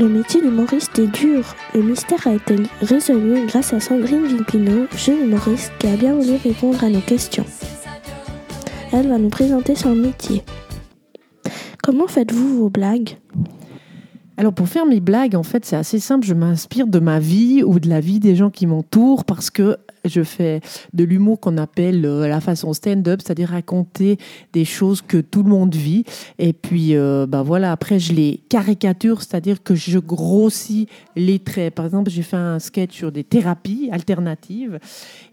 Le métier d'humoriste est dur. Le mystère a été résolu grâce à Sandrine Vilpino, jeune humoriste qui a bien voulu répondre à nos questions. Elle va nous présenter son métier. Comment faites-vous vos blagues? Alors pour faire mes blagues, en fait, c'est assez simple. Je m'inspire de ma vie ou de la vie des gens qui m'entourent parce que je fais de l'humour qu'on appelle euh, la façon stand-up, c'est-à-dire raconter des choses que tout le monde vit. Et puis, euh, ben voilà, après, je les caricature, c'est-à-dire que je grossis les traits. Par exemple, j'ai fait un sketch sur des thérapies alternatives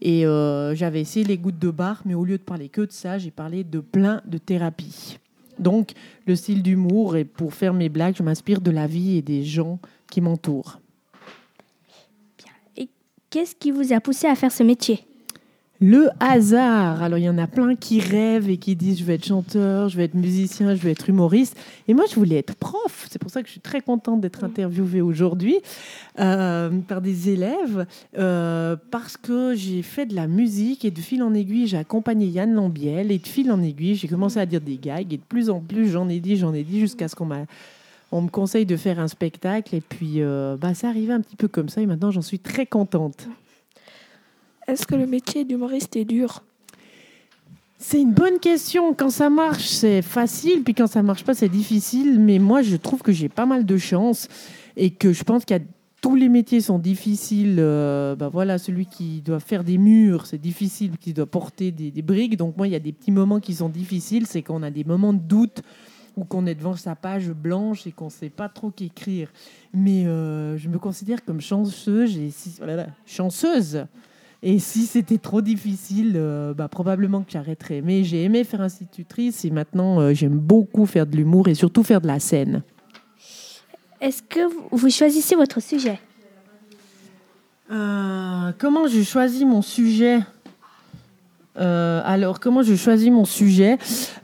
et euh, j'avais essayé les gouttes de bar, mais au lieu de parler que de ça, j'ai parlé de plein de thérapies. Donc, le style d'humour, et pour faire mes blagues, je m'inspire de la vie et des gens qui m'entourent. Et qu'est-ce qui vous a poussé à faire ce métier? Le hasard. Alors, il y en a plein qui rêvent et qui disent je vais être chanteur, je vais être musicien, je vais être humoriste. Et moi, je voulais être prof. C'est pour ça que je suis très contente d'être interviewée aujourd'hui euh, par des élèves euh, parce que j'ai fait de la musique et de fil en aiguille, j'ai accompagné Yann Lambiel et de fil en aiguille, j'ai commencé à dire des gags et de plus en plus, j'en ai dit, j'en ai dit jusqu'à ce qu'on m'a on me conseille de faire un spectacle et puis euh, bah, ça arrivait un petit peu comme ça et maintenant j'en suis très contente. Est-ce que le métier d'humoriste est dur? C'est une bonne question. Quand ça marche, c'est facile, puis quand ça marche pas, c'est difficile. Mais moi, je trouve que j'ai pas mal de chance et que je pense qu'il y a tous les métiers sont difficiles. Euh, bah voilà, celui qui doit faire des murs, c'est difficile, qui doit porter des, briques. Donc moi, il y a des petits moments qui sont difficiles, c'est qu'on a des moments de doute ou qu'on est devant sa page blanche et qu'on ne sait pas trop qu'écrire. Mais euh, je me considère comme chanceuse voilà, chanceuse. Et si c'était trop difficile, euh, bah, probablement que j'arrêterais. Mais j'ai aimé faire institutrice et maintenant euh, j'aime beaucoup faire de l'humour et surtout faire de la scène. Est-ce que vous choisissez votre sujet? Euh, comment je choisis mon sujet? Euh, alors, comment je choisis mon sujet?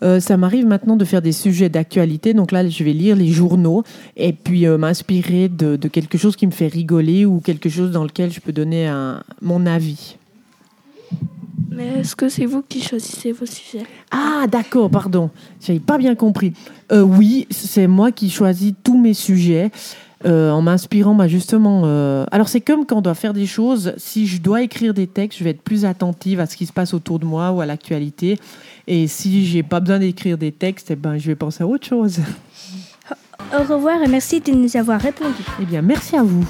Euh, Ça m'arrive maintenant de faire des sujets d'actualité. Donc là, je vais lire les journaux et puis euh, m'inspirer de, de quelque chose qui me fait rigoler ou quelque chose dans lequel je peux donner un- mon avis. Mais est-ce que c'est vous qui choisissez vos sujets? Ah, d'accord, pardon. J'avais pas bien compris. Oui, c'est moi qui choisis tous mes sujets euh, en m'inspirant bah, justement. euh, Alors, c'est comme quand on doit faire des choses. Si je dois écrire des textes, je vais être plus attentive à ce qui se passe autour de moi ou à l'actualité. Et si j'ai pas besoin d'écrire des textes, eh ben, je vais penser à autre chose. Au revoir et merci de nous avoir répondu. Eh bien, merci à vous.